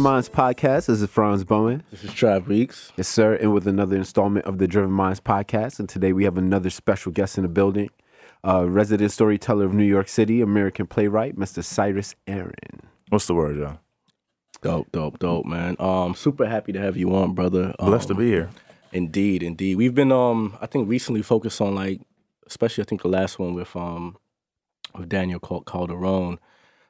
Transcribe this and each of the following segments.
Driven Minds podcast. This is Franz Bowen. This is Trav Weeks. Yes, sir. And with another installment of the Driven Minds podcast. And today we have another special guest in the building, uh, resident storyteller of New York City, American playwright, Mr. Cyrus Aaron. What's the word, y'all? Dope, dope, dope, man. Um, super happy to have you on, brother. Um, Blessed to be here. Indeed, indeed. We've been um, I think recently focused on like, especially I think the last one with um, with Daniel Cal- Calderon,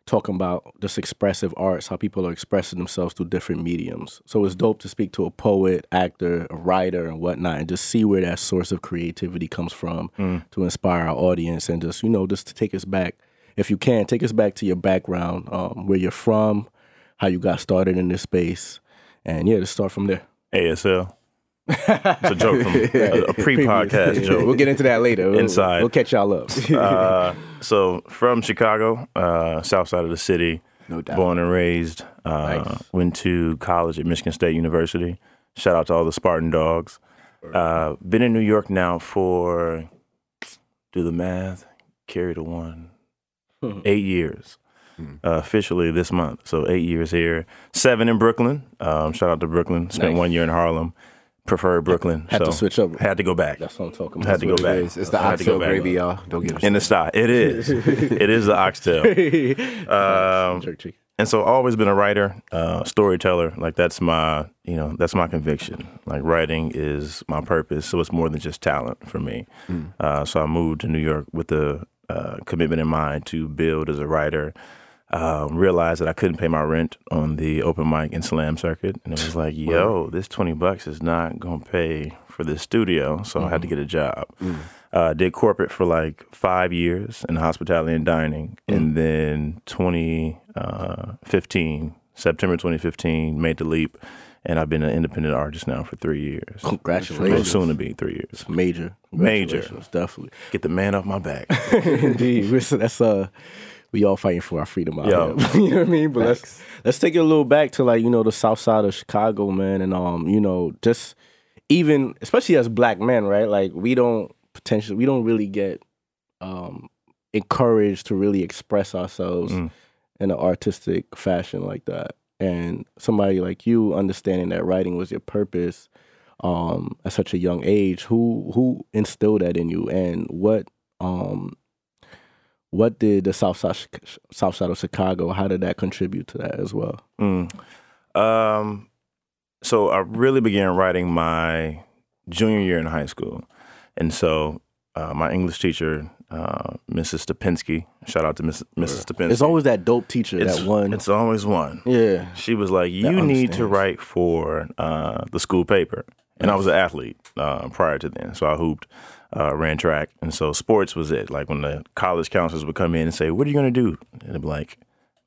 talking about just expressive arts, how people are expressing themselves through different mediums. So it's dope to speak to a poet, actor, a writer, and whatnot, and just see where that source of creativity comes from to inspire our audience, and just you know, just to take us back, if you can, take us back to your background, um, where you're from, how you got started in this space, and yeah, to start from there. ASL. It's a joke from a, a pre-podcast joke. We'll get into that later. We'll- Inside. We'll catch y'all up. Uh, so from Chicago, uh, south side of the city, No doubt. born and raised. Uh, Nice. Went to college at Michigan State University. Shout out to all the Spartan dogs. Uh, been in New York now for do the math, carry the one, eight years. Uh, officially this month, so eight years here, seven in Brooklyn. Um, shout out to Brooklyn. Spent Nice. one year in Harlem. Prefer Brooklyn. Had to so switch up. Had to go back. That's what I'm talking about. Had to go it back. is. It's the I had to go oxtail gravy, y'all. Don't get it. in the style. It is. it is the oxtail. Um, and so always been a writer, uh, storyteller. Like that's my, you know, that's my conviction. Like writing is my purpose. So it's more than just talent for me. Uh, so I moved to New York with the uh, commitment in mind to build as a writer. Um, realized that I couldn't pay my rent on the open mic and slam circuit, and it was like, yo, this twenty bucks is not gonna pay for this studio, so I had to get a job. Uh, did corporate for like five years in hospitality and dining, and then 2015, September 2015, made the leap, and I've been an independent artist now for three years. Congratulations. soon to be three years. Major. Major. Definitely. Get the man off my back. Indeed. Listen, That's uh we all fighting for our freedom out Yo. here. you know what I mean? But let's let's take it a little back to like, you know, the south side of Chicago, man, and um, you know, just even especially as black men, right? Like we don't potentially we don't really get um encouraged to really express ourselves Mm. in an artistic fashion like that. And somebody like you understanding that writing was your purpose um, at such a young age, who who instilled that in you, and what um, what did the South Side South Side of Chicago? How did that contribute to that as well? Mm. Um, so I really began writing my junior year in high school, and so uh, my English teacher, uh, Mrs. Stupinski, shout out to Miss, Mrs. Stupinski. It's always that dope teacher, It's- that one. It's always one. yeah, She was like, "You need to write for uh, the school paper," and I was an athlete uh, prior to then, so I hooped, uh, ran track, and so sports was it. Like when the college counselors would come in and say, "What are you going to do?" and it'd be like,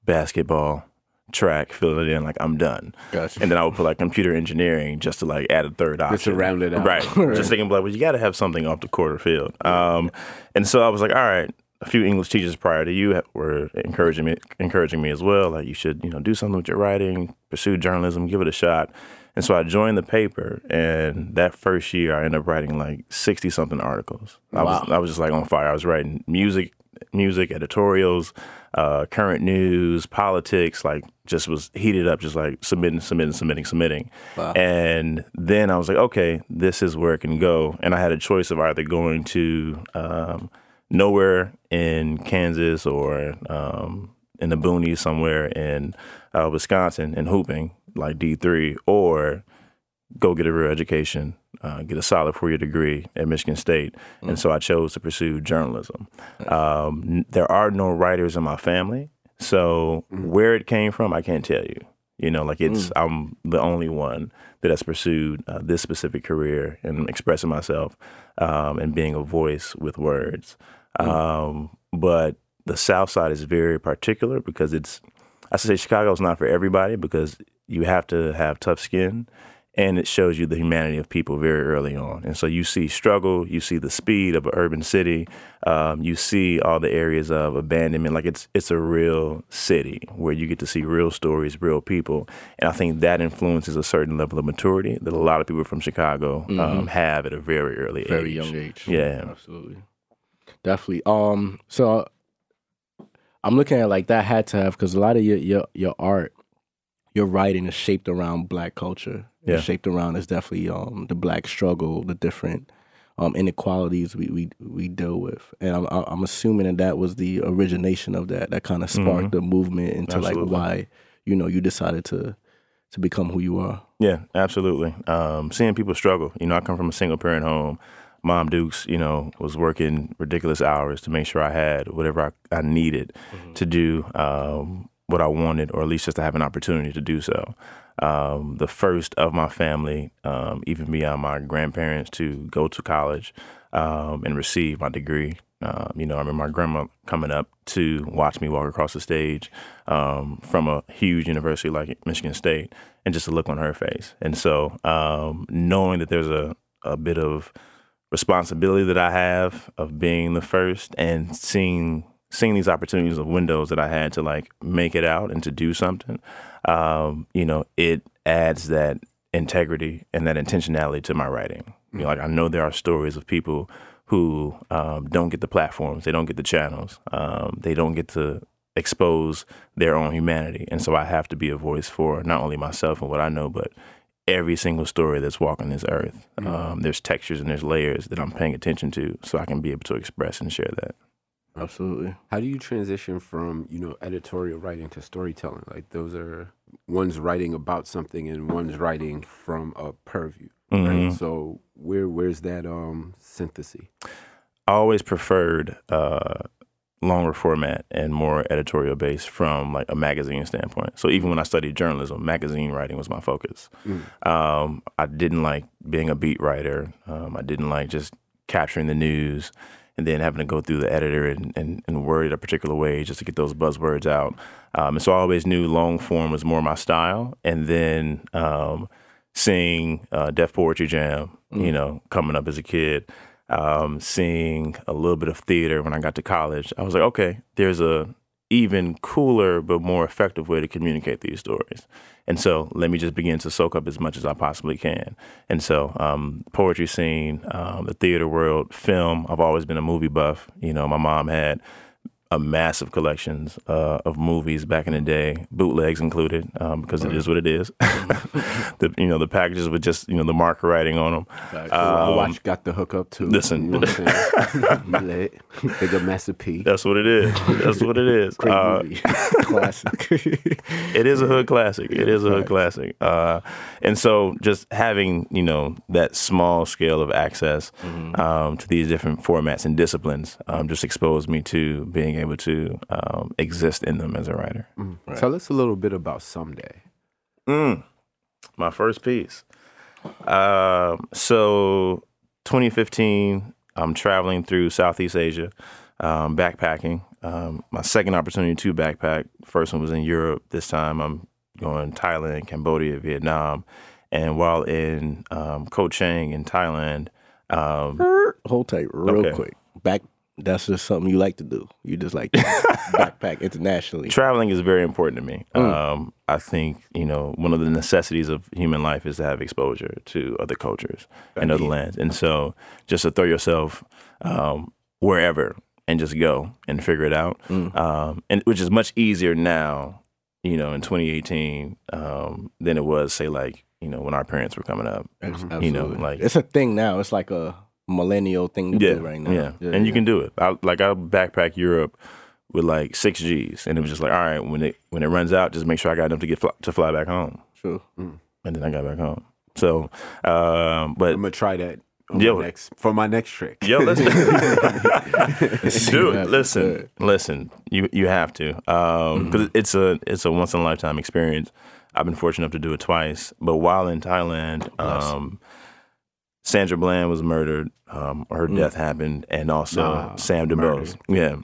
"Basketball, track." Fill it in like I'm done, Gotcha. and then I would put like computer engineering just to like add a third option, Just to round it out. right? Just thinking like, well, you got to have something off the quarter field. Um, and so I was like, all right. A few English teachers prior to you were encouraging me, encouraging me as well. Like you should, you know, do something with your writing, pursue journalism, give it a shot. And so I joined the paper, and that first year I ended up writing like sixty something articles. I was I was just like on fire. I was writing music, music editorials, uh, current news, politics. Like just was heated up, just like submitting, submitting, submitting, submitting. And then I was like, okay, this is where it can go. And I had a choice of either going to um, nowhere in Kansas or um, in the boonies somewhere in uh, Wisconsin and hooping like D three, or go get a real education, uh, get a solid four year degree at Michigan State. And so I chose to pursue journalism. Um, n- there are no writers in my family, so where it came from, I can't tell you. You know, like it's I'm the only one that has pursued uh, this specific career and expressing myself um, and being a voice with words. Um, but the South Side is very particular because it's I should say Chicago's not for everybody because you have to have tough skin and it shows you the humanity of people very early on. And so you see struggle, you see the speed of an urban city, um, you see all the areas of abandonment. Like it's it's a real city where you get to see real stories, real people, and I think that influences a certain level of maturity that a lot of people from Chicago um, have at a very early Very age. young age. Yeah. absolutely, definitely. Um, so I'm looking at like that had to have because a lot of your your your art, your writing is shaped around black culture. Yeah. It's shaped around is definitely um, the black struggle, the different um, inequalities we, we we deal with, and I'm I'm assuming that that was the origination of that. That kind of sparked the movement into Mm-hmm. Absolutely. like why you know you decided to to become who you are. Yeah, absolutely. Um, seeing people struggle. You know, I come from a single parent home. Mom Dukes, you know, was working ridiculous hours to make sure I had whatever I, I needed to do um, what I wanted, or at least just to have an opportunity to do so. Um, the first of my family, um, even beyond my grandparents, to go to college um, and receive my degree. Um, you know, I remember my grandma coming up to watch me walk across the stage um, from a huge university like Michigan State, and just a look on her face. And so, um, knowing that there's a, a bit of responsibility that I have of being the first, and seeing seeing these opportunities of windows that I had to like make it out and to do something, um, you know, it adds that integrity and that intentionality to my writing. You know, like I know there are stories of people who um, don't get the platforms, they don't get the channels, um, they don't get to expose their own humanity, and so I have to be a voice for not only myself and what I know, but every single story that's walking this earth. Um, there's textures and there's layers that I'm paying attention to, so I can be able to express and share that. Absolutely. How do you transition from you know editorial writing to storytelling? Like those are one's writing about something and one's writing from a purview, right? Mhm. So where where's that um synthesis? I always preferred uh, longer format and more editorial based from like a magazine standpoint. So even when I studied journalism, magazine writing was my focus. Um, I didn't like being a beat writer. Um, I didn't like just capturing the news and then having to go through the editor and, and, and word it a particular way just to get those buzzwords out. Um, and so I always knew long form was more my style. And then um, seeing uh, Def Poetry Jam, you know, coming up as a kid, um, seeing a little bit of theater when I got to college, I was like, okay, there's a even cooler but more effective way to communicate these stories. And so let me just begin to soak up as much as I possibly can. And so um, poetry scene, um, the theater world, film. I've always been a movie buff. You know, my mom had a massive collections uh, of movies back in the day, bootlegs included, um, because it is what it is. the you know the packages with just you know the marker writing on them. I watch got the hook up too. listen. you know what I'm saying? Lit. Big Master P. That's what it is. That's what it is. Great Uh, movie. Classic. it is a hood classic. It is a hood classic. Uh, and so just having, you know, that small scale of access um, to these different formats and disciplines um, just exposed me to being able to um, exist in them as a writer. Tell us a little bit about someday. Mm, my first piece. Um, so 2015, I'm traveling through Southeast Asia, um, backpacking. Um, my second opportunity to backpack. First one was in Europe. This time I'm going to Thailand, Cambodia, Vietnam. And while in um, Koh Chang in Thailand, um, Hold tight, real Okay. quick. Back. That's just something you like to do. You just like to backpack internationally. traveling is very important to me. Um, I think you know one of the necessities of human life is to have exposure to other cultures and other lands, and so just to throw yourself um, wherever and just go and figure it out, um, and which is much easier now, you know, in 2018 um, than it was say like you know when our parents were coming up. Absolutely. You know, like it's a thing now. It's like a millennial thing to yeah, do right now. yeah, and you can do it. I, like I backpack Europe with like six G's, and it was just like, all right, when it when it runs out, just make sure I got enough to get fly, to fly back home, True. and then I got back home. So, um, but I'm gonna try that on Yo. my next, for my next trick. yo, listen, dude, listen, listen. You you have to because it's a it's a once in a lifetime experience. I've been fortunate enough to do it twice, but while in Thailand, um, Sandra Bland was murdered, um, her death happened, and also Nah, Sam. DuBose. Yeah,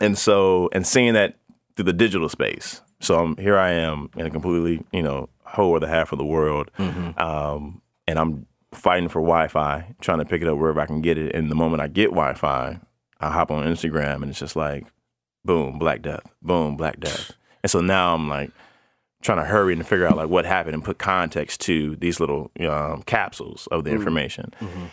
and so and seeing that through the digital space. So I'm here. I am in a completely you know whole other half of the world, um, and I'm fighting for Wi-Fi, trying to pick it up wherever I can get it. And the moment I get Wi-Fi, I hop on Instagram, and it's just like, boom, Black Death, boom, Black Death. And so now I'm like trying to hurry and figure out like what happened and put context to these little um, capsules of the information.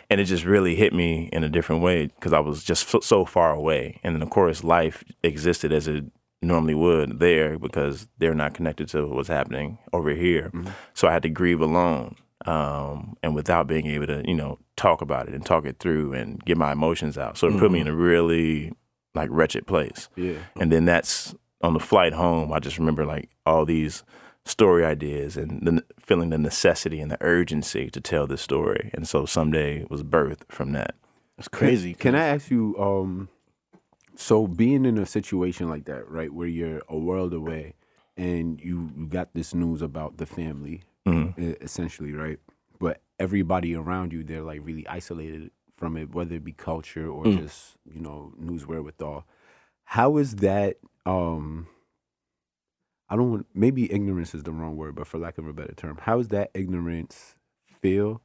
And it just really hit me in a different way because I was just f- so far away. And then of course life existed as it normally would there because they're not connected to what's happening over here. So I had to grieve alone. Um, and without being able to, you know, talk about it and talk it through and get my emotions out. So it put me in a really like wretched place. Yeah. And then that's on the flight home. I just remember like all these story ideas and the, feeling the necessity and the urgency to tell this story. And so someday was birthed from that. It's crazy. Can I ask you, um, so being in a situation like that, right, where you're a world away and you, you got this news about the family, e- essentially, right? But everybody around you, they're like really isolated from it, whether it be culture or just, you know, news wherewithal. How is that, um, I don't want, maybe ignorance is the wrong word, but for lack of a better term, how does that ignorance feel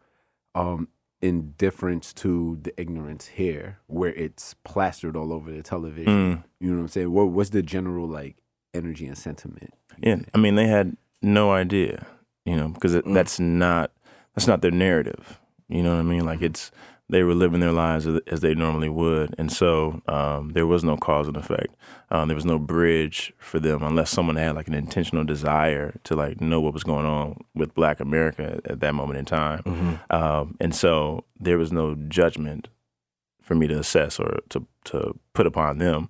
um, in difference to the ignorance here, where it's plastered all over the television? You know what I'm saying? What, what's the general like energy and sentiment? Yeah, I mean, they had no idea, you know, because it, that's not that's not their narrative. You know what I mean? Like it's they were living their lives as, they normally would, and so um, there was no cause and effect. Um, there was no bridge for them unless someone had like an intentional desire to like know what was going on with Black America at, at that moment in time, um, and so there was no judgment for me to assess or to to put upon them.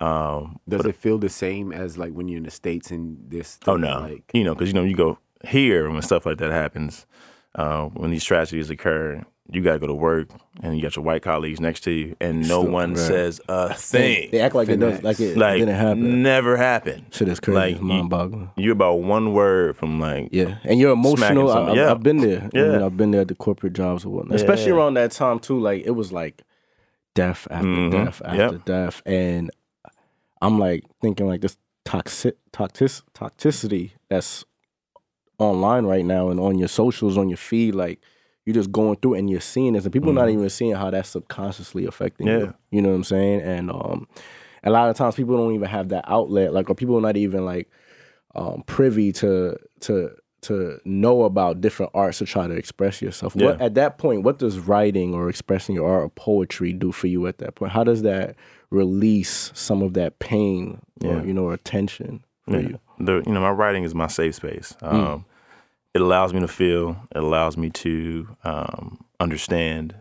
Um, Does it feel the same as like when you're in the states and this? Oh no, Like, you know, because you know you go here when stuff like that happens, uh, when these tragedies occur, you got to go to work and you got your white colleagues next to you, and no one says a thing. They act like it does, like it like didn't happen. never happened. Shit is crazy. Like it's mind boggling. You're about one word from like Yeah, and you're emotional. I, I, yeah. I've been there. I mean, Yeah. I've been there at the corporate jobs or whatnot. Especially around that time too. Like it was like death after Mhm. death after Yep. death, and I'm like thinking like this toxic toxic toxicity that's online right now and on your socials, on your feed, like you're just going through and you're seeing this, and people not even seeing how that's subconsciously affecting Yeah. you. You know what I'm saying? And um, a lot of times people don't even have that outlet, like, or people are not even like um, privy to to to know about different arts to try to express yourself. What at that point, what does writing or expressing your art or poetry do for you at that point? How does that release some of that pain or Yeah. you know or tension for Yeah. you? The you know my writing is my safe space. Um, It allows me to feel. It allows me to um, understand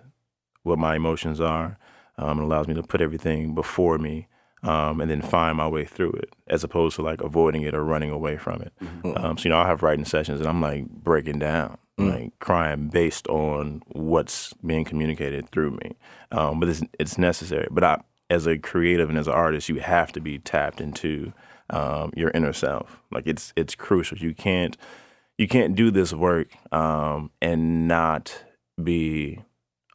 what my emotions are. Um, it allows me to put everything before me um, and then find my way through it, as opposed to like avoiding it or running away from it. Um, so you know, I have writing sessions and I'm like breaking down, like crying based on what's being communicated through me. Um, but it's it's necessary. But I, as a creative and as an artist, you have to be tapped into um, your inner self. Like it's it's crucial. You can't you can't do this work um, and not be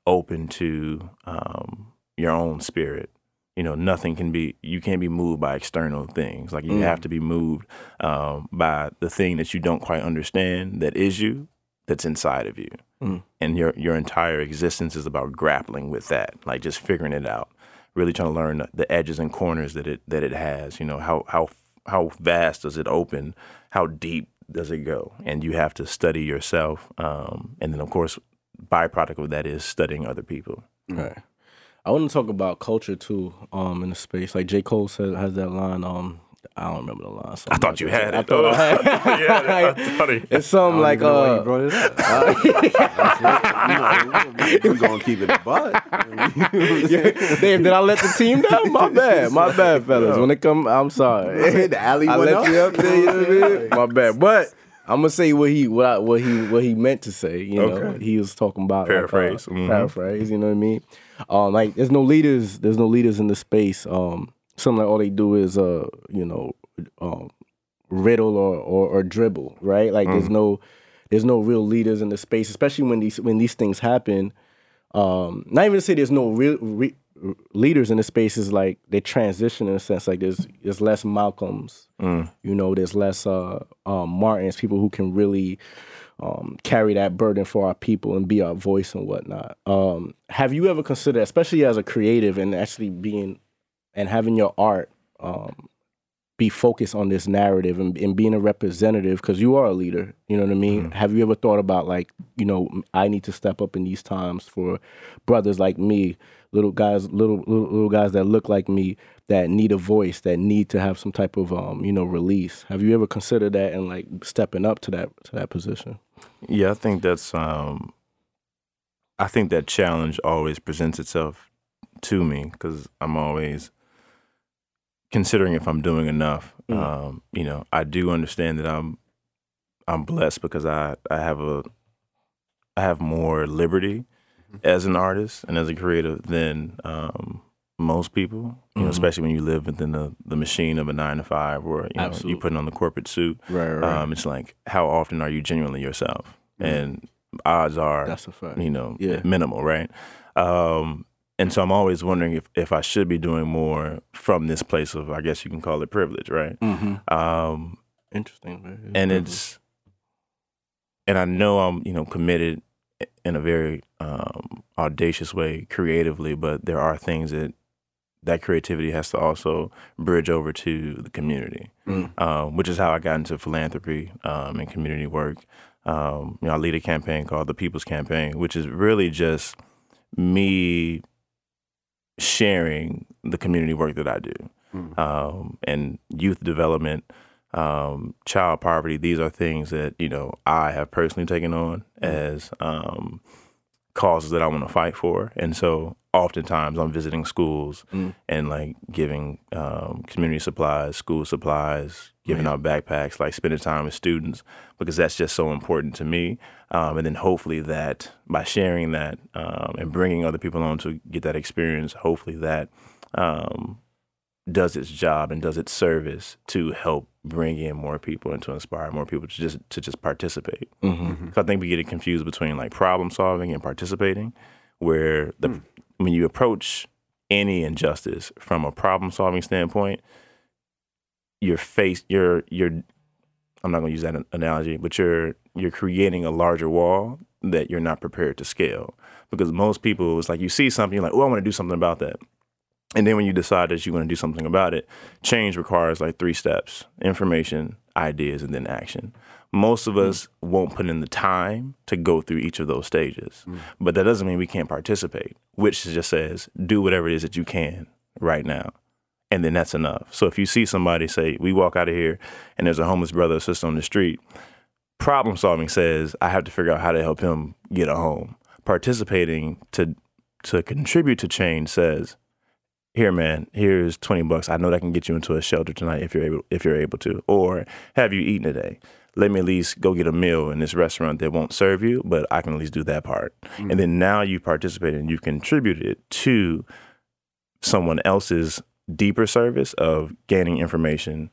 open to um, your own spirit. You know, nothing can be. You can't be moved by external things. Like you have to be moved um, by the thing that you don't quite understand that is you, that's inside of you, and your your entire existence is about grappling with that. Like just figuring it out, really trying to learn the edges and corners that it that it has. You know how how how vast does it open? How deep does it go? And you have to study yourself, um, and then of course, byproduct of that is studying other people. Right. I want to talk about culture too, um, in the space. Like J. Cole has that line. Um, I don't remember the line. I thought you had it. I it. thought I had yeah, I thought it- It's something like Like, uh, you brought it up. That's it. you know, we're gonna keep it a butt. Damn, did I let the team down? My bad, my bad, fellas. When it come, I'm sorry. the alley I went let up. you up there. You know what I mean? My bad, but I'm gonna say what he what I, what he what he meant to say. You know, Okay. he was talking about like, uh, Paraphrase. Mhm. paraphrase. You know what I mean? Um, like there's no leaders. There's no leaders in the space. Um, something like all they do is uh, you know, um, riddle or, or or dribble. Right? Like there's no there's no real leaders in the space, especially when these when these things happen. Um, not even to say there's no real re, leaders in the space is like they transition in a sense. Like there's there's less Malcolms, you know. There's less uh, um, Martins, people who can really um, carry that burden for our people and be our voice and whatnot. Um, have you ever considered, especially as a creative and actually being and having your art um, be focused on this narrative and, and being a representative because you are a leader you know what i mean? Mm-hmm. have you ever thought about like you know i need to step up in these times for brothers like me little guys little little, little guys that look like me that need a voice that need to have some type of um you know release? Have you ever considered that and like stepping up to that to that position? Yeah i think that's um i think that challenge always presents itself to me because i'm always considering if I'm doing enough. Mm. Um, you know, I do understand that I'm I'm blessed because I I have a I have more liberty mm-hmm. as an artist and as a creative than um, most people. You mm-hmm. know, especially when you live within the, the machine of a nine to five, or you know, you're putting on the corporate suit. Right, right. Um, it's like how often are you genuinely yourself? Mm-hmm. And odds are, that's a fact. You know, yeah. minimal, right? Um, and so I'm always wondering if, if I should be doing more from this place of I guess you can call it privilege, right? Mm-hmm. Um, Interesting, man. and it's and I know I'm you know committed in a very um, audacious way creatively, but there are things that that creativity has to also bridge over to the community, mm. um, which is how I got into philanthropy um, and community work. Um, you know, I lead a campaign called the People's Campaign, which is really just me sharing the community work that I do. Mm. Um, and youth development, um, child poverty, these are things that, you know, I have personally taken on mm. as um, causes that I want to fight for. And so oftentimes I'm visiting schools mm. and like giving um, community supplies, school supplies, giving out backpacks, like spending time with students because that's just so important to me. Um, and then hopefully that by sharing that um, and bringing other people on to get that experience, hopefully that um, does its job and does its service to help bring in more people and to inspire more people to just to just participate. Mm-hmm. So I think we get it confused between like problem solving and participating, where the mm. when you approach any injustice from a problem solving standpoint, you're faced you're you're I'm not going to use that analogy, but you're you're creating a larger wall that you're not prepared to scale. Because most people, it's like you see something, you're like, oh, I want to do something about that. And then when you decide that you want to do something about it, change requires like three steps information, ideas, and then action. Most of mm. us won't put in the time to go through each of those stages. Mm. But that doesn't mean we can't participate, which just says do whatever it is that you can right now and then that's enough. So if you see somebody say, we walk out of here and there's a homeless brother or sister on the street, problem solving says I have to figure out how to help him get a home. Participating to to contribute to change says, here man, here's 20 bucks. I know that can get you into a shelter tonight if you're able if you're able to. Or have you eaten today? Let me at least go get a meal in this restaurant that won't serve you, but I can at least do that part. Mm-hmm. And then now you participated and you contributed to someone else's deeper service of gaining information,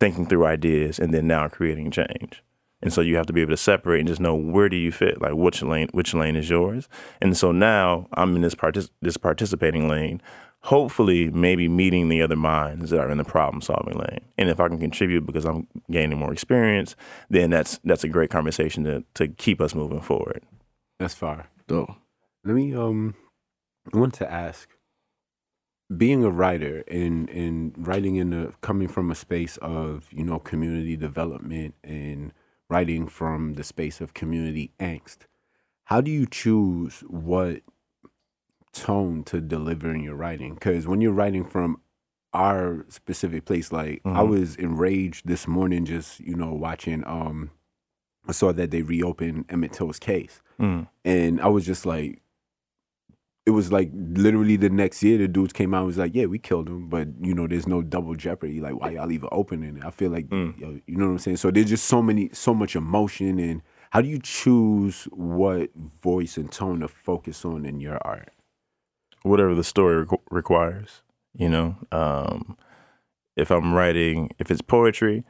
thinking through ideas, and then now creating change. And so you have to be able to separate and just know where do you fit, like which lane, which lane is yours. And so now I'm in this partic- this participating lane, hopefully maybe meeting the other minds that are in the problem solving lane. And if I can contribute because I'm gaining more experience, then that's that's a great conversation to to keep us moving forward. That's far. Though. Let me um I want to ask being a writer and and writing in the coming from a space of you know community development and writing from the space of community angst how do you choose what tone to deliver in your writing because when you're writing from our specific place like mm-hmm. i was enraged this morning just you know watching um i saw that they reopened emmett till's case mm. and i was just like it was like literally the next year the dudes came out and was like, yeah, we killed him, but you know, there's no double jeopardy. Like, why y'all leave it open? And I feel like, mm. you, know, you know what I'm saying. So there's just so many, so much emotion, and how do you choose what voice and tone to focus on in your art? Whatever the story re- requires, you know. Um, if I'm writing, if it's poetry,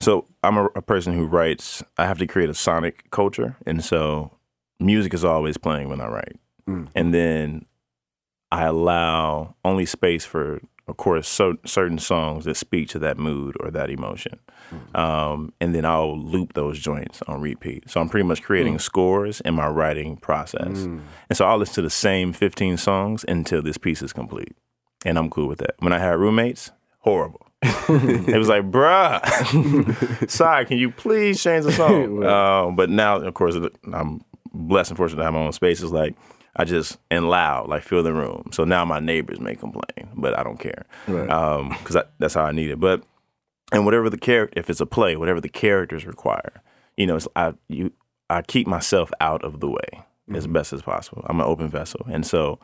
so I'm a, a person who writes. I have to create a sonic culture, and so music is always playing when I write Mm. And then I allow only space for, of course, so, certain songs that speak to that mood or that emotion. Mm. Um, and then I'll loop those joints on repeat. So I'm pretty much creating mm. scores in my writing process. Mm. And so I'll listen to the same 15 songs until this piece is complete. And I'm cool with that. When I had roommates, horrible. it was like, bruh, sorry, can you please change the song? Uh, but now, of course, I'm blessed and fortunate to have my own spaces. Like, I just and loud, like fill the room. So now my neighbors may complain, but I don't care because right. um, that's how I need it. But and whatever the character, if it's a play, whatever the characters require, you know, I you I keep myself out of the way mm-hmm. as best as possible. I'm an open vessel, and so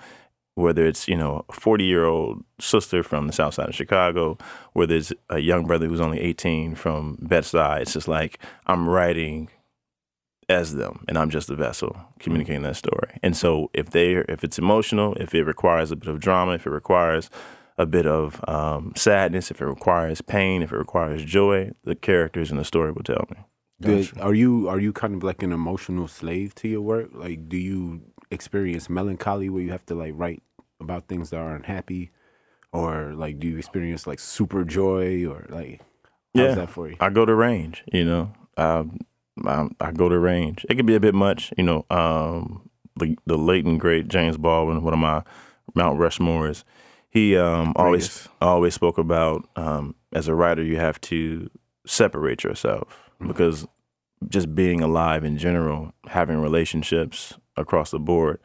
whether it's you know a 40 year old sister from the south side of chicago whether it's a young brother who's only 18 from bed-stuy it's just like i'm writing as them and i'm just a vessel communicating that story. And so if they if it's emotional if it requires a bit of drama if it requires a bit of um, sadness if it requires pain if it requires joy the characters in the story will tell me. Did, are you are you kind of like an emotional slave to your work? Like do you experience melancholy where you have to like write about things that are unhappy, or like do you experience like super joy or like how's yeah, that for you? I go to range, you know. Um, I, I, go to range. It could be a bit much, you know. Um, the the late and great James Baldwin, one of my Mount Rushmores, he um, always always spoke about um, as a writer you have to separate yourself mm-hmm. because just being alive in general, having relationships across the board,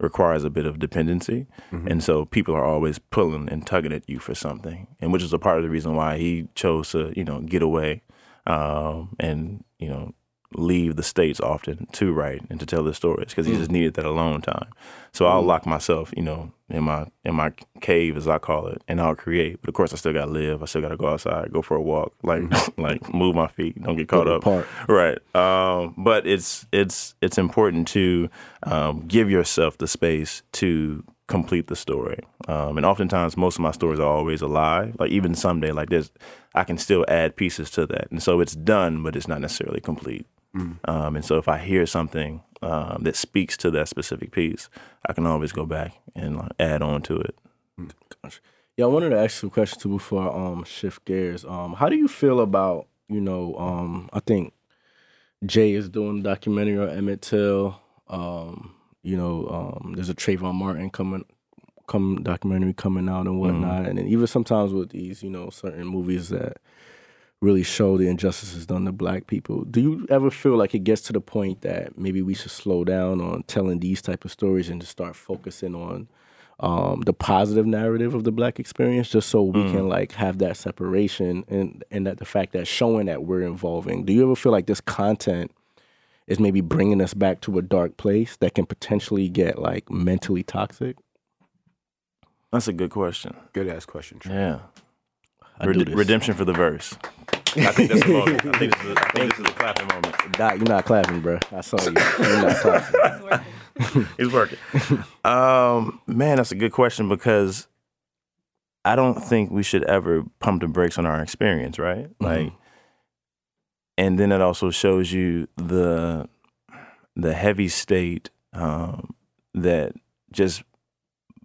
requires a bit of dependency. Mm-hmm. And so people are always pulling and tugging at you for something. And which is a part of the reason why he chose to, you know, get away um, and, you know, leave the states often to write and to tell the stories because he mm. just needed that alone time. So I'll mm. lock myself, you know, in my in my cave as I call it, and I'll create. But of course, I still got to live. I still got to go outside, go for a walk, like mm. like move my feet, don't get caught up. Apart. Right. Um, but it's it's it's important to um, give yourself the space to complete the story. Um, and oftentimes, most of my stories are always alive. Like even someday, like this, I can still add pieces to that, and so it's done, but it's not necessarily complete. Mm. Um, and so if I hear something um, that speaks to that specific piece, I can always go back and add on to it. Mm. Yeah, I wanted to ask you a question too before I um, shift gears. Um, how do you feel about you know? Um, I think Jay is doing a documentary on Emmett Till. Um, you know, um, there's a Trayvon Martin coming, come documentary coming out and whatnot, mm-hmm. and then even sometimes with these, you know, certain movies that really show the injustices done to black people. Do you ever feel like it gets to the point that maybe we should slow down on telling these type of stories and just start focusing on um, the positive narrative of the black experience, just so we mm. can like have that separation and and that the fact that showing that we're involving. Do you ever feel like this content is maybe bringing us back to a dark place that can potentially get like mentally toxic? That's a good question. Good ass question. True. Yeah. Red- redemption for the verse. I think that's the moment. I think this is a, I think this is a clapping moment. Doc, you're not clapping, bro. I saw you. You're not clapping. He's working. Um, man, that's a good question because I don't think we should ever pump the brakes on our experience, right? Mm-hmm. Like, and then it also shows you the the heavy state um, that just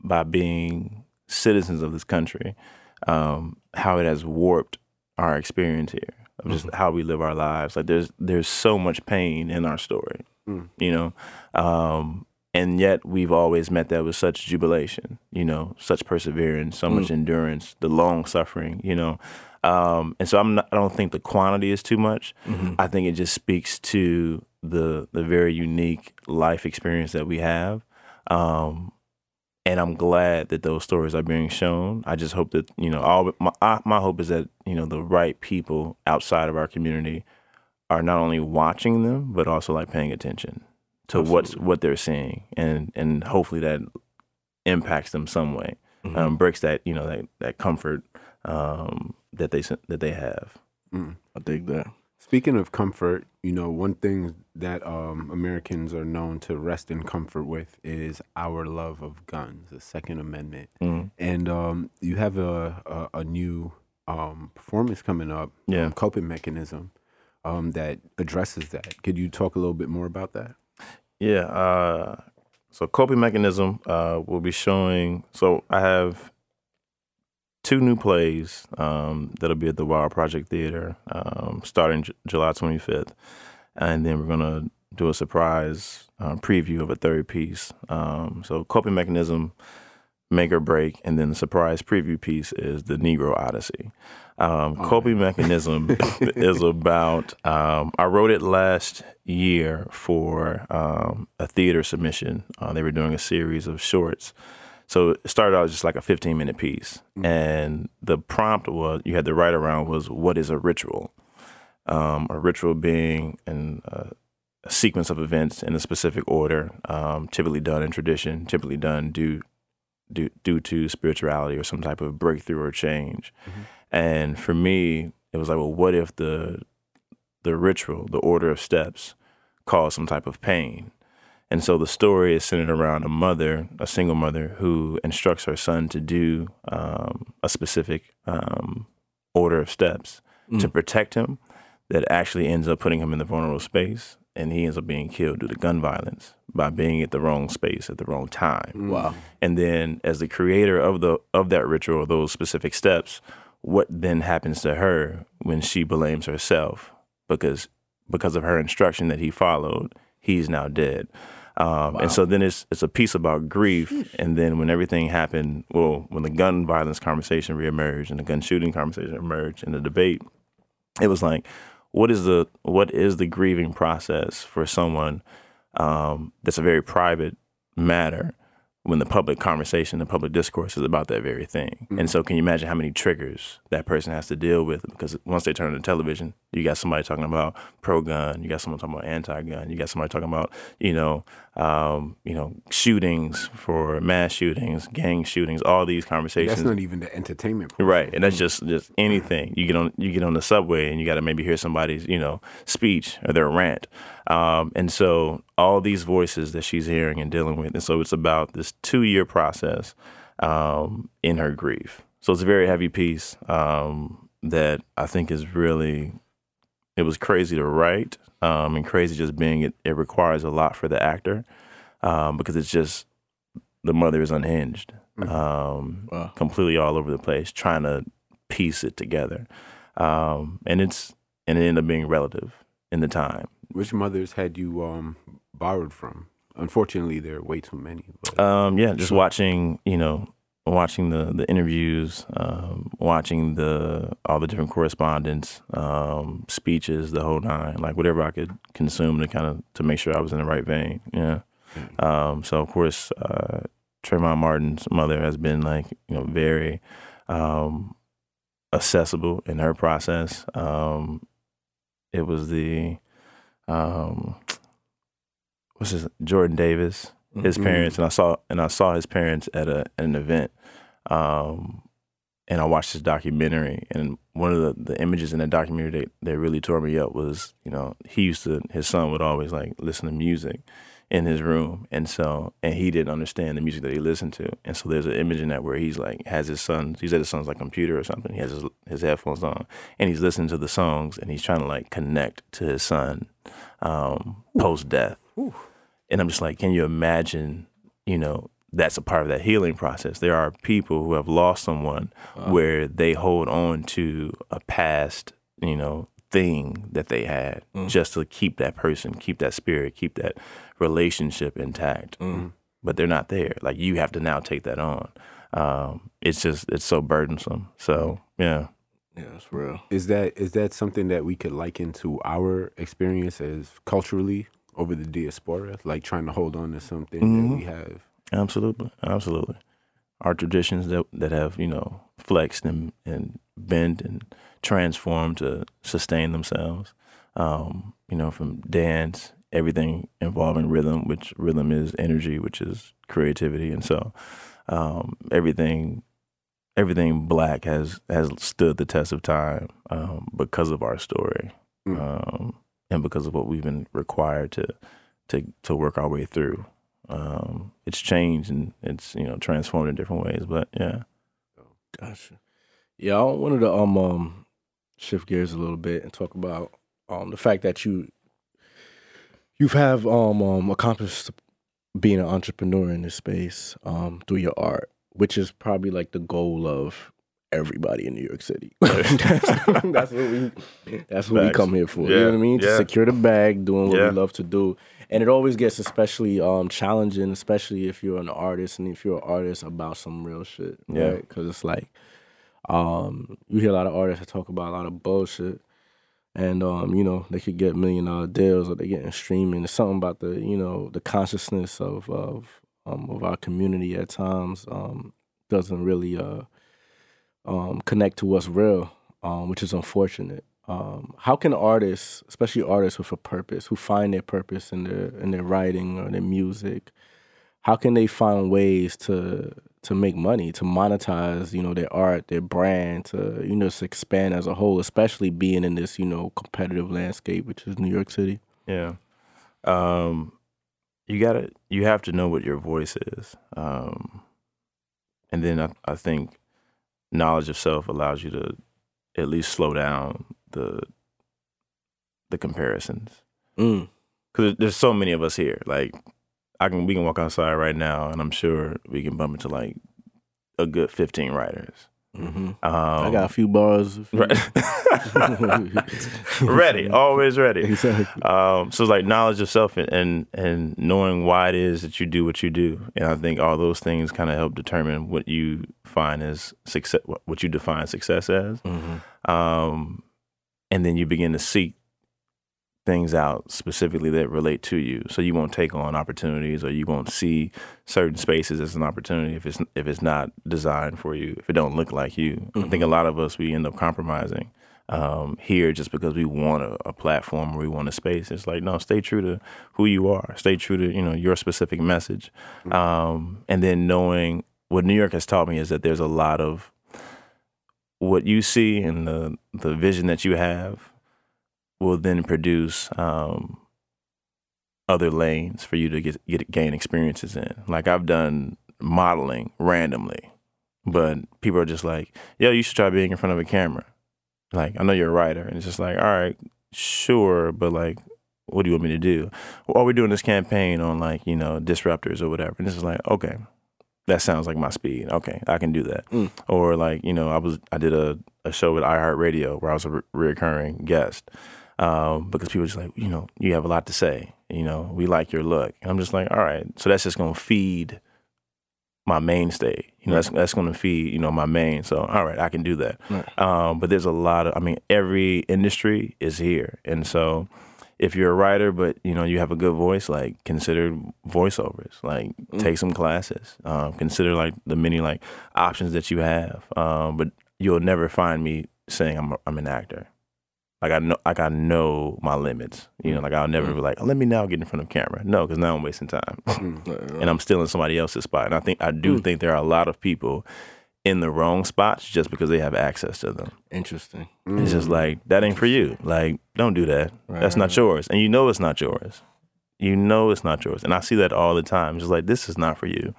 by being citizens of this country, um, how it has warped our experience here of just mm-hmm. how we live our lives. Like there's there's so much pain in our story, mm. you know, um, and yet we've always met that with such jubilation, you know, such perseverance, so mm. much endurance, the long suffering, you know. Um, and so I'm not, I don't think the quantity is too much. Mm-hmm. I think it just speaks to the the very unique life experience that we have. Um, and I'm glad that those stories are being shown. I just hope that you know all my my hope is that you know the right people outside of our community are not only watching them but also like paying attention to Absolutely. what's what they're seeing, and and hopefully that impacts them some way, mm-hmm. um, breaks that you know that that comfort um, that they that they have. Mm, I think that. Speaking of comfort, you know, one thing that um, Americans are known to rest in comfort with is our love of guns, the Second Amendment. Mm. And um, you have a, a, a new um, performance coming up, yeah. coping mechanism um, that addresses that. Could you talk a little bit more about that? Yeah. Uh, so, coping mechanism uh, will be showing. So, I have two new plays um, that'll be at the Wild Project Theater um, starting J- July 25th. And then we're going to do a surprise uh, preview of a third piece. Um, so, Coping Mechanism make or break, and then the surprise preview piece is the Negro Odyssey. Um, Oh, coping mechanism is about. Um, I wrote it last year for um, a theater submission. Uh, they were doing a series of shorts. So it started out just like a 15 minute piece. And the prompt was you had to write around was what is a ritual? Um, a ritual being an, uh, a sequence of events in a specific order, um, typically done in tradition, typically done due, due, due to spirituality or some type of breakthrough or change. And for me, it was like, well, what if the the ritual, the order of steps, caused some type of pain? And so the story is centered around a mother, a single mother, who instructs her son to do um, a specific um, order of steps to protect him that actually ends up putting him in the vulnerable space. And he ends up being killed due to gun violence by being at the wrong space at the wrong time. Wow. And then, as the creator of the of that ritual, those specific steps, what then happens to her when she blames herself because because of her instruction that he followed, he's now dead. Um, And so then it's it's a piece about grief, and then when everything happened, well, when the gun violence conversation reemerged and the gun shooting conversation emerged in the debate, it was like, what is the what is the grieving process for someone um, that's a very private matter when the public conversation, the public discourse is about that very thing. And mm-hmm. so, can you imagine how many triggers that person has to deal with? Because once they turn on the television, you got somebody talking about pro-gun, you got someone talking about anti-gun, you got somebody talking about you know, um, you know, shootings for mass shootings, gang shootings, all these conversations. That's not even the entertainment. Right, and that's just just anything. You get on you get on the subway and you got to maybe hear somebody's you know speech or their rant, um, and so all these voices that she's hearing and dealing with, and so it's about this two year process um, in her grief. So it's a very heavy piece um, that I think is really it was crazy to write um, and crazy just being it. It requires a lot for the actor um, because it's just the mother is unhinged, um, Wow. completely all over the place, trying to piece it together, um, and it's and it ended up being relative in the time. Which mothers had you um, borrowed from? Unfortunately, there are way too many. But Um, yeah, just watching, you know, watching the the interviews, um, watching the all the different correspondence, um, speeches, the whole nine, like whatever I could consume to kind of to make sure I was in the right vein. Yeah. Um, so of course, uh, Trayvon Martin's mother has been like you know very um, accessible in her process. Um, it was the um, what's his Jordan Davis, his Mhm. parents, and I saw and I saw his parents at a at an event, um, and I watched his documentary. And one of the, the images in that documentary that, that really tore me up was, you know, he used to his son would always like listen to music in his room, and so and he didn't understand the music that he listened to, and so there's an image in that where he's like has his son, he's at his son's like computer or something, he has his his headphones on, and he's listening to the songs, and he's trying to like connect to his son um, post death. And I'm just like, can you imagine, you know, that's a part of that healing process. There are people who have lost someone where they hold on to a past, you know, thing that they had mm. just to keep that person, keep that spirit, keep that relationship intact. Mm. Mm-hmm. But they're not there. Like you have to now take that on. Um, it's just it's so burdensome. So yeah. Yeah, that's real. is that is that something that we could liken to our experience as culturally over the diaspora, like trying to hold on to something that we have? Absolutely, absolutely. Our traditions that that have you know flexed and and bent and transformed to sustain themselves. Um, you know, from dance, everything involving rhythm, which rhythm is energy, which is creativity, and so um, everything everything black has has stood the test of time um, because of our story Mm. um, and because of what we've been required to to to work our way through. Um, it's changed and it's you know transformed in different ways, but yeah. Gotcha. Yeah, I wanted to um um shift gears a little bit and talk about um the fact that you you've have um um accomplished being an entrepreneur in this space um through your art, which is probably like the goal of everybody in New York City. that's, that's what we that's what we come here for. You know what I mean? To secure the bag, doing what Yeah. we love to do. And it always gets especially um, challenging, especially if you're an artist and if you're an artist about some real shit. Yeah. Right? Because it's like um, you hear a lot of artists that talk about a lot of bullshit. And um, you know, they could get million dollar deals or they getting streaming. It's something about the, you know, the consciousness of of um, of our community at times um, doesn't really uh, um, connect to what's real, um, which is unfortunate. Um, how can artists, especially artists with a purpose, who find their purpose in their in their writing or their music, how can they find ways to to make money, to monetize, you know, their art, their brand, to you know, expand as a whole, especially being in this you know competitive landscape, which is New York City. Yeah. Um, you gotta you have to know what your voice is. Um, and then I, I think knowledge of self allows you to at least slow down the the comparisons. Mm. Cause there's so many of us here. Like I can we can walk outside right now and I'm sure we can bump into like a good 15 writers. Hmm Um, I got a few bars. Right. ready, always ready. exactly. Um, so it's like knowledge of self and, and and knowing why it is that you do what you do, and I think all those things kind of help determine what you find as success, what you define success as, hmm um, and then you begin to seek things out specifically that relate to you. So you won't take on opportunities, or you won't see certain spaces as an opportunity if it's if it's not designed for you, if it don't look like you. I think a lot of us we end up compromising um, here just because we want a, a platform or we want a space. It's like no, stay true to who you are. Stay true to you know your specific message, um, and then knowing what New York has taught me is that there's a lot of what you see and the the vision that you have will then produce um, other lanes for you to get, get gain experiences in. Like I've done modeling randomly, but people are just like, "Yo, you should try being in front of a camera." Like I know you're a writer, and it's just like, "All right, sure," but like, what do you want me to do? Well, we're doing this campaign on like you know disruptors or whatever, and this is like, okay, that sounds like my speed. Okay, I can do that. Mm. Or like you know, I was I did a, a show with iHeartRadio where I was a re- recurring guest um, because people are just like you know you have a lot to say. You know, we like your look. And I'm just like, all right, so that's just gonna feed my mainstay. You know, that's that's gonna feed you know my main. So all right, I can do that. Right. Um, but there's a lot of, I mean, every industry is here, and so if you're a writer, but you know you have a good voice, like consider voiceovers, like take some classes, um, consider like the many like options that you have. Um, but you'll never find me saying I'm a, I'm an actor. Like I know, like I know my limits. You know, mm. like I'll never mm. be like, let me now get in front of camera. No, because now I'm wasting time, mm. and I'm still in somebody else's spot. And I think I do think there are a lot of people in the wrong spots just because they have access to them. Interesting. It's just like that ain't for you. Like, don't do that. That's not yours, and you know it's not yours. You know it's not yours, and I see that all the time. It's just like this is not for you.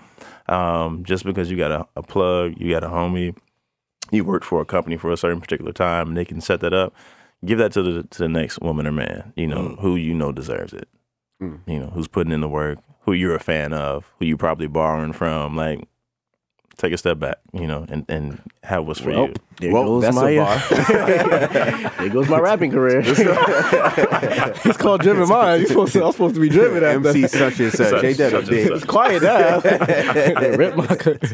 Um, just because you got a, a plug, you got a homie, you worked for a company for a certain particular time, and they can set that up. Give that to the to the next woman or man. You know who you know deserves it. Mm. You know who's putting in the work, who you're a fan of, who you're probably borrowing from. Like, take a step back. You know, and and have what's for Well, you. there Well, goes that's a my bar. there goes my rapping career. it's called Driven Mind. You supposed to, I'm supposed to be driven at MC such and such. Such- Ain't that a such and big? such. It's quiet now. Rip my cuts.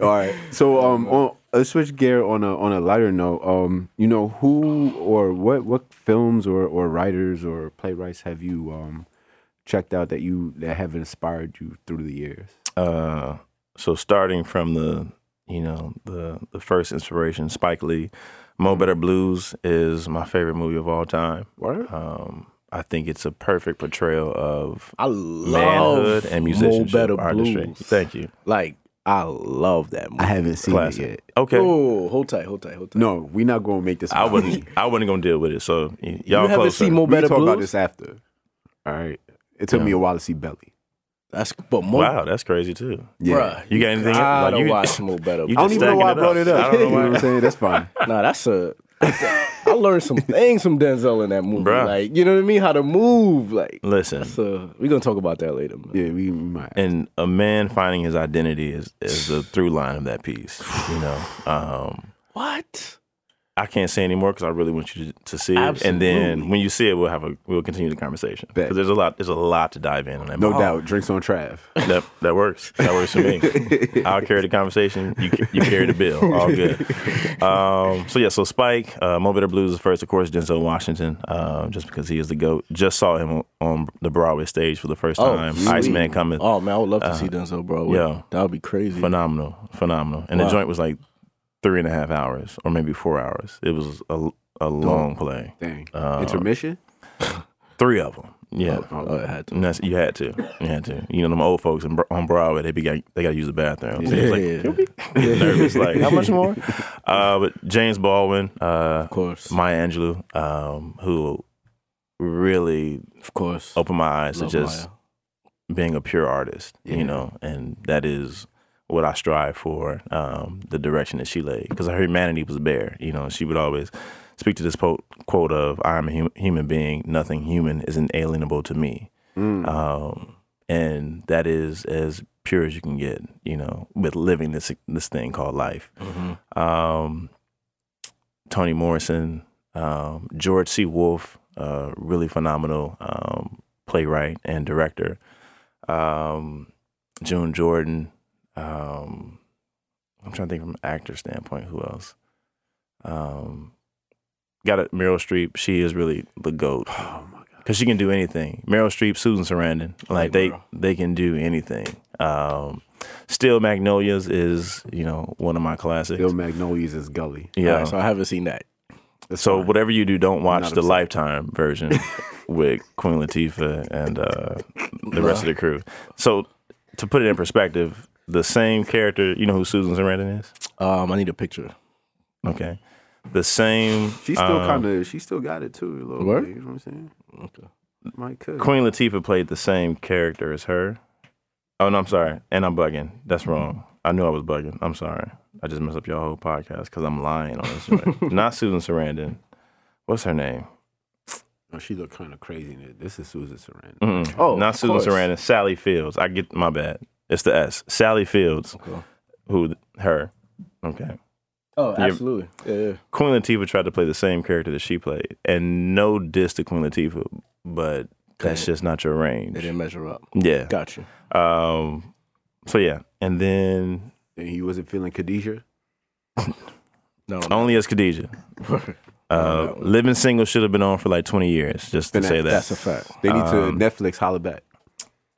All right. So um, on, let's switch gear on a on a lighter note. Um, you know who or what what films or or writers or playwrights have you um checked out that you that have inspired you through the years? uh so starting from the you know the the first inspiration spike lee mo better blues is my favorite movie of all time What? um i think it's a perfect portrayal of I love manhood and Mo musicianship Better artistry Blues. thank you Like I love that movie. I haven't seen classic it yet. okay Oh, hold tight, hold tight, hold tight. No, we're not going to make this. i wasn't i wasn't gonna deal with it so y- you y'all haven't closer. seen Mo We Better talk Blues? about this after. All right. It took me a while to see Belly. That's but Mo. wow that's crazy too Yeah. Bruh, You got anything- I like, don't you- watch Mo Better. you I don't just even know why I stacking it brought up. it up. I don't know you know why. what I'm saying? That's fine. Nah, that's a. I I learned some things from Denzel in that movie. Bruh. Like, you know what I mean? How to move. Like, Listen, so we're gonna talk about that later. Man. Yeah, we, we might. and a man finding his identity is is the through line of that piece. You know, um, What? I can't say anymore because I really want you to, to see it, and then when you see it, we'll have a we'll continue the conversation because there's a lot there's a lot to dive in on that. no doubt, drinks on Trav. That that works. That works for me. I'll carry the conversation. You you carry the bill. All good. Um, so yeah. So Spike, uh, Mo Better Blues is first, of course. Denzel Washington, uh, just because he is the goat. Just saw him on, on the Broadway stage for the first Oh, time. really? Iceman Cometh. Oh man, I would love to see Denzel, bro. Uh, yeah. that would be crazy. Phenomenal, phenomenal. And Wow. the joint was like three and a half hours, or maybe four hours. It was a, a long play. Dang. Uh, Intermission? Three of them. Yeah. Oh, it had to. And that's, you had to. You had to. You know, them old folks in, on Broadway, they be got, they got to use the bathroom. So it's like, Yeah. get nervous. Like, how much more? Uh, but James Baldwin, uh, Of course, Maya Angelou, um, who really of course. opened my eyes Love to just Maya. being a pure artist, Yeah. you know, and that is what I strive for, um, the direction that she laid. Because her humanity was bare, you know, she would always speak to this po- quote of, I am a hum- human being, nothing human is inalienable to me. Mm. Um, and that is as pure as you can get, you know, with living this this thing called life. Mhm. Um, Toni Morrison, um, George C. Wolfe, uh, really phenomenal um, playwright and director. Um, June Jordan. Um, I'm trying to think from an actor standpoint. Who else? Um, got it. Meryl Streep. She is really the goat Oh my God. because she can do anything. Meryl Streep, Susan Sarandon, like Right, they bro. they can do anything. Um, Steel Magnolias is you know one of my classics. Bill Magnolias is Gully. yeah. Right, so I haven't seen that. That's So fine. whatever you do, don't watch the. Lifetime version with Queen Latifah and uh, the rest of the crew. So to put it in perspective, the same character, you know who Susan Sarandon is? Um, I need a picture. Okay, the same. She still um, kind of, she still got it too. A little Word? bit, you know what I'm saying? Okay. Might could. Queen Latifah played the same character as her. Oh no, I'm sorry, and I'm bugging. That's wrong. I knew I was bugging. I'm sorry. I just messed up your whole podcast because I'm lying on this. joint. Not Susan Sarandon. What's her name? Oh, she looked kind of crazy. in it. This is Susan Sarandon. Mm-mm. Oh, not Susan course. Sarandon. Sally Fields. I get my bad. It's the S. Sally Fields. Okay. Who? Her. Okay. Oh, absolutely. Yeah, yeah. Queen Latifah tried to play the same character that she played, and no diss to Queen Latifah, but that's just not your range. They didn't measure up. Yeah. gotcha. Um. So yeah, and then And he wasn't feeling Khadijah. No, no. only as Khadijah. Uh. Living Single should have been on for like 20 years, just to Been say that. That's a fact. They need to Um, Netflix holla back.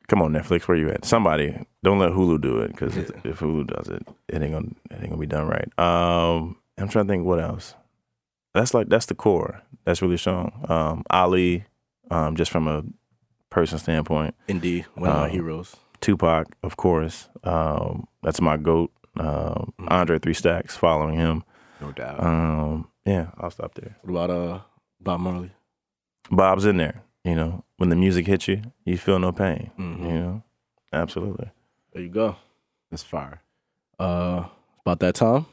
Come on, Netflix, where you at? Somebody, don't let Hulu do it because if, if Hulu does it, it ain't gonna it ain't gonna be done right. Um, I'm trying to think what else. That's like that's the core. That's really strong. Um, Ali, um, just from a person standpoint. Indeed, one of my Um, heroes. Tupac, of course. Um, that's my goat. Um, Andre Three Stacks, following him. No doubt. Um, yeah, I'll stop there. What about uh Bob Marley? Bob's in there. You know, when the music hits you, you feel no pain. Mhm. You know, absolutely. There you go. That's fire. Uh, about that time.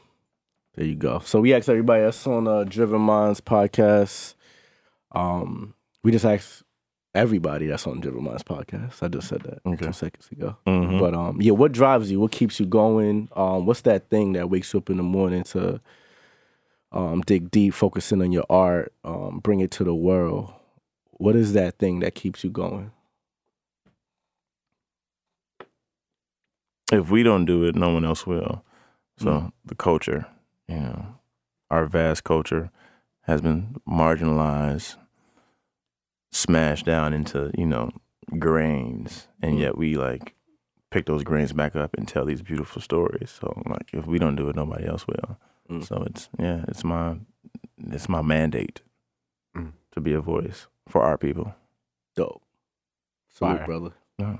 There you go. So we asked everybody that's on uh, Driven Minds podcast. Um, we just asked everybody that's on Driven Minds podcast. I just said that Okay. two seconds ago. Mhm. But um, yeah, what drives you? What keeps you going? Um, what's that thing that wakes you up in the morning to um, dig deep, focusing on your art, um, bring it to the world? What is that thing that keeps you going? if we don't do it, no one else will. So Mm. the culture, you know, our vast culture has been marginalized, smashed down into, you know, grains. And Mm. yet we like pick those grains back up and tell these beautiful stories. So like if we don't do it, nobody else will. Mm. So it's yeah, it's my it's my mandate Mm. To be a voice for our people. Dope. Salute, Fire. brother. Yeah.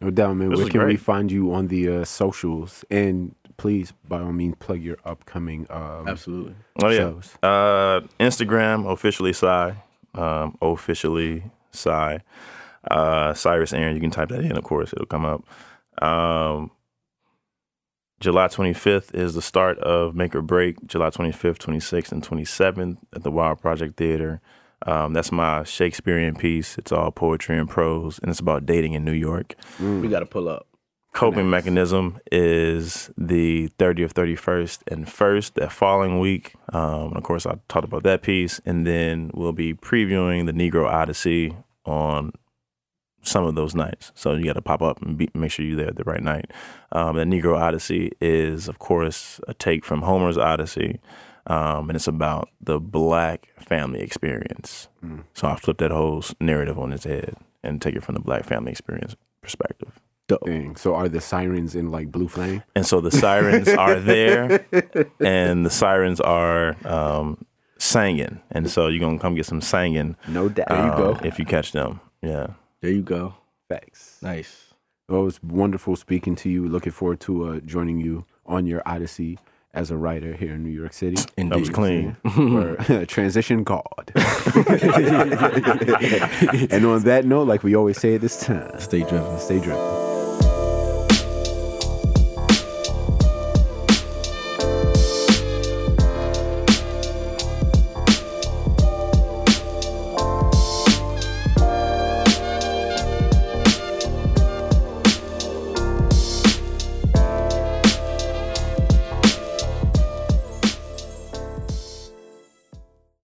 No doubt, man. This Where was can we find you on the uh, socials? And please, by all means, plug your upcoming um, Absolutely. Oh yeah. shows. Uh, Instagram officially Psy, um, officially Psy, uh, Cyrus Aaron. You can type that in, of course, it'll come up. Um, July 25th is the start of Make or Break. July 25th, 26th, and 27th at the Wild Project Theater. Um, that's my Shakespearean piece. It's all poetry and prose, and it's about dating in New York. We got to pull up. Coping mechanism is the 30th, 31st, and 1st that following week. Um, of course, I talked about that piece, and then we'll be previewing the Negro Odyssey on some of those nights. So you got to pop up and be, make sure you're there the right night. Um, the Negro Odyssey is, of course, a take from Homer's Odyssey, um, and it's about the black family experience. So I flip that whole narrative on its head and take it from the black family experience perspective. Dang. So are the sirens in like Blue Flame? And so the sirens are there, and the sirens are um, singing. And so you're gonna come get some singing. No doubt. There um, you go. if you catch them. Yeah. There you go. Facts. Nice. Well, it was wonderful speaking to you. Looking forward to uh, joining you on your odyssey as a writer here in New York City. Indeed. That was clean. or transition God. and on that note, like we always say at this time, Stay driven. stay driven.